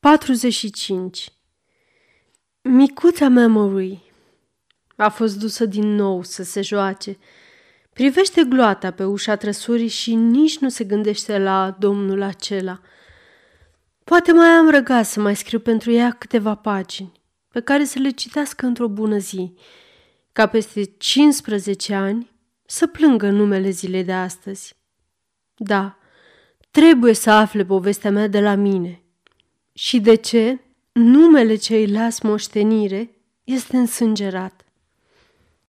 45 Micuța Memory a fost dusă din nou să se joace. Privește gloata pe ușa trăsurii și nici nu se gândește la domnul acela. Poate mai am răgat să mai scriu pentru ea câteva pagini, pe care să le citească într-o bună zi, ca peste 15 ani să plângă numele zilei de astăzi. Da, trebuie să afle povestea mea de la mine – și de ce numele ce îi las moștenire este însângerat.